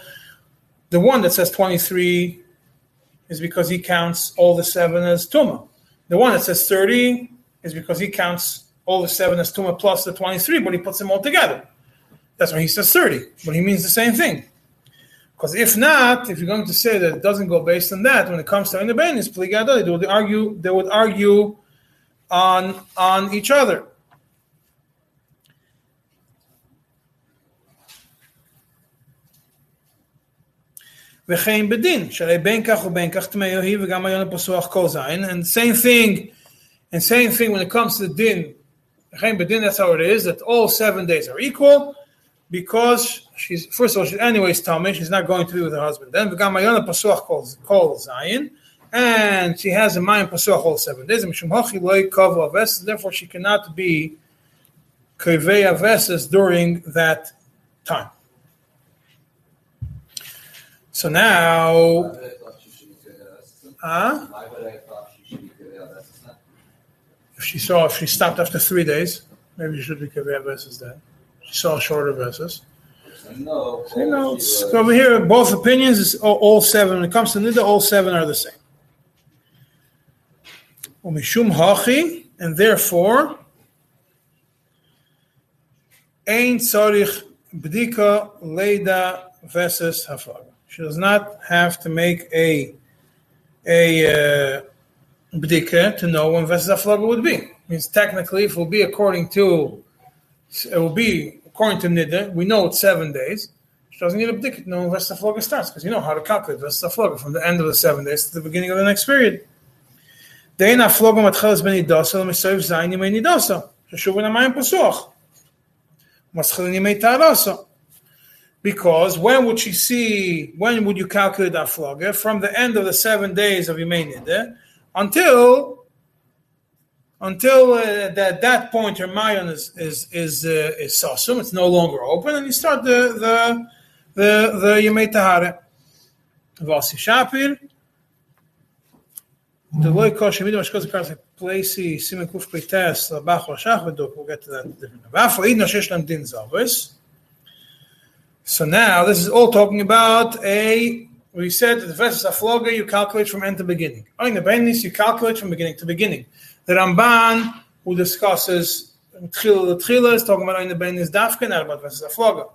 the one that says 23 is because he counts all the seven as Tuma. The one that says 30 is because he counts all the seven as Tuma plus the 23, but he puts them all together. That's why he says 30, but he means the same thing. Because if not, if you're going to say that it doesn't go based on that, when it comes to in the Pligadol, they would argue, they would argue on, on each other. וכן בדין, שהרי בין כך ובין כך טמאו היא וגם היום הפסוח כל זין, and same thing, and same thing when it comes to the din, וכן בדין, that's how it is, that all seven days are equal, because she's first of all she's anyways tummy she's not going to be with her husband then v'gam mayona pasuach calls calls Zion and she has a mind pasuach all seven days mishum hachi loy kavu aves therefore she cannot be kavei aveses during that time good now, us? if she saw if she stopped after three days maybe she should be kavei aveses then She saw shorter Vesses. No. So, you know, so over here, both opinions is all, all seven. When it comes to Nida, all seven are the same. Umishum hachi, and therefore, ein tzarich bdika leida versus haflaga she does not have to make a a uh, to know when Vesda would be. It means technically, if it will be according to it will be according to Nida, we know it's seven days. She doesn't need a b'dikah to know when Vesda starts because you know how to calculate Vesda from the end of the seven days to the beginning of the next period. Matchelas amayim pasuach. Because when would she see, when would you calculate that floga? From the end of the seven days of Yemei Nideh until until uh, that that point her mayon is is is uh, is sasum, it's no longer open, and you start the the the the Yemei Tahare. Vasi Shapir, the loy kosh midim ashkoz karse placey simen kuf peites labach lashach vedok. We'll get to that different. Vafo idna shesh lam din zavis. So now this is all talking about a. We said the verses are floga you calculate from end to beginning. In the you calculate from beginning to beginning. The Ramban who discusses the Tchila is talking about in the Benis dafka not about verses are floga.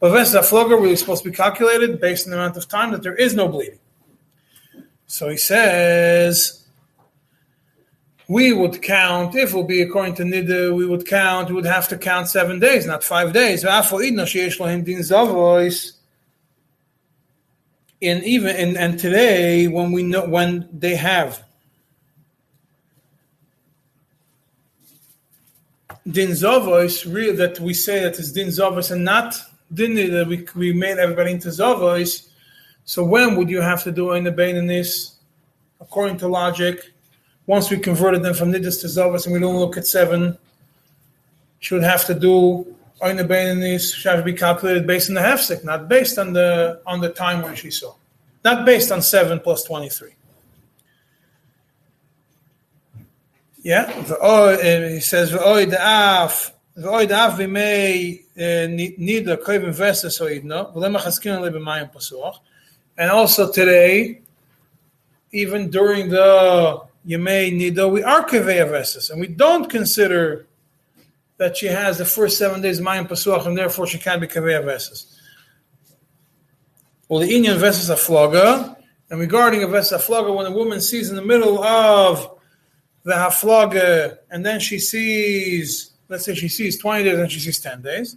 But verses are floga really supposed to be calculated based on the amount of time that there is no bleeding. So he says, we would count, if it will be according to Nida, we would count, we would have to count seven days, not five days. In even in, and today, when we know when they have din zavois, real that we say that it's din zavois and not din that we, we made everybody into zavois. So when would you have to do in the Bainis? According to logic, once we converted them from Nidus to Zavas and we don't look at seven, should have to do in the should have to be calculated based on the hefsek, not based on the on the time when she saw. Not based on seven plus twenty-three. Yeah, uh, he says v'oy da'af v'oy da'af v'mei ni- nida koivim vesas oidno v'lema chaskin ale b'mayim pasuach and also today, even during the Yemei Nido, we are Kevei Avesis, and we don't consider that she has the first seven days Mayim Pasuach, and therefore she can't be Kevei Avesis. Well, the Inyan Vesis Afloga, and regarding a Vesis Afloga, when a woman sees in the middle of the Hafloga, and then she sees, let's say she sees 20 days and she sees 10 days,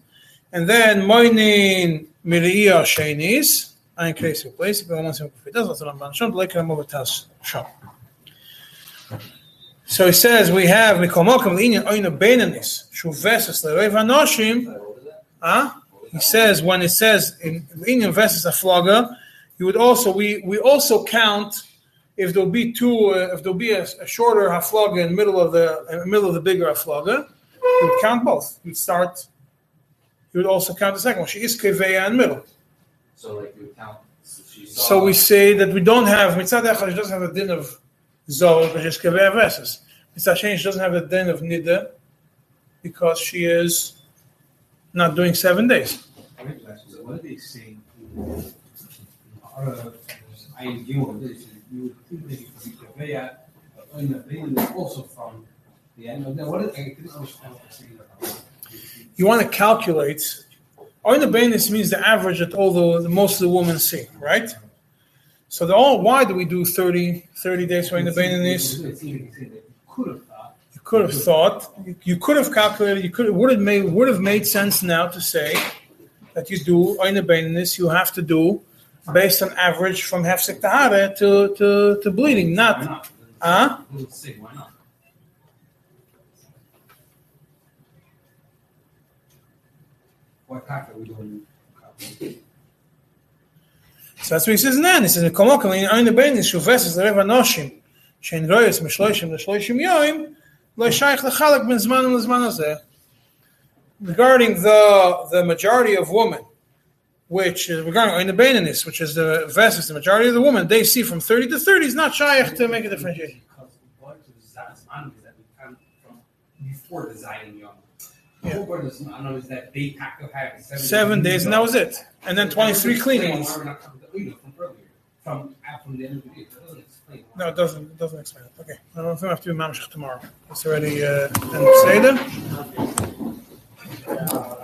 and then Moinin Miriya Shenis, ein kreis im place but once in das was Ramban schon like am overtas shop so he says we have mikomokim linyan oina benanis shu verses the reva noshim What is that? he says when it says in linyan verses a flogger you would also we we also count if there'll be two uh, if there'll be a, a shorter haflaga in the middle of the in the middle of the bigger haflaga you would count both you'd start you would also count the second one she is keveya in the middle So like you count. So, so we say that we don't have mitzad echad. She doesn't have a din of zoh, but just kaveh verses. Mitzad sheni, she doesn't have a din of nida because she is not doing seven days. What are they saying? I agree with this. You would think that it could be Kaveya, but in the Balaam is also from the end of that. What is, I didn't understand what they're saying about. You want to calculate. Oin the Bainis means the average that all the, the most of the women see, right? So the all why do we do 30, 30 days for Oin the even you could have thought. You could have thought, you, you could have calculated, you could would have made would have made sense now to say that you do Oin the Bainis, you have to do based on average from hefsek tahara to, to, to bleeding, Why not not? huh? Why not? What kaka are we doing? So that's what he says then. He says, "Komok in ein bein is shuvesas reva noshim, shein royes mishloishim l'shloishim yoim, lo shaykh lechalak ben zman hazeh." Regarding the the majority of women, which is regarding the beinis, which is the versus the majority of the women, they see from thirty to thirty is not shaykh to make a differentiation. Because what is Zman is that we come from before the Zion Yeah. What is, I know is that they have to have seven. Seven days, and that was it. And then 23 cleanings. Why we're not counting the cleanup From earlier, from, from the end of the that doesn't explain. why. No, it doesn't. It doesn't explain it. Okay, I don't know if I have to do Mamshech tomorrow. It's already uh, in Seder.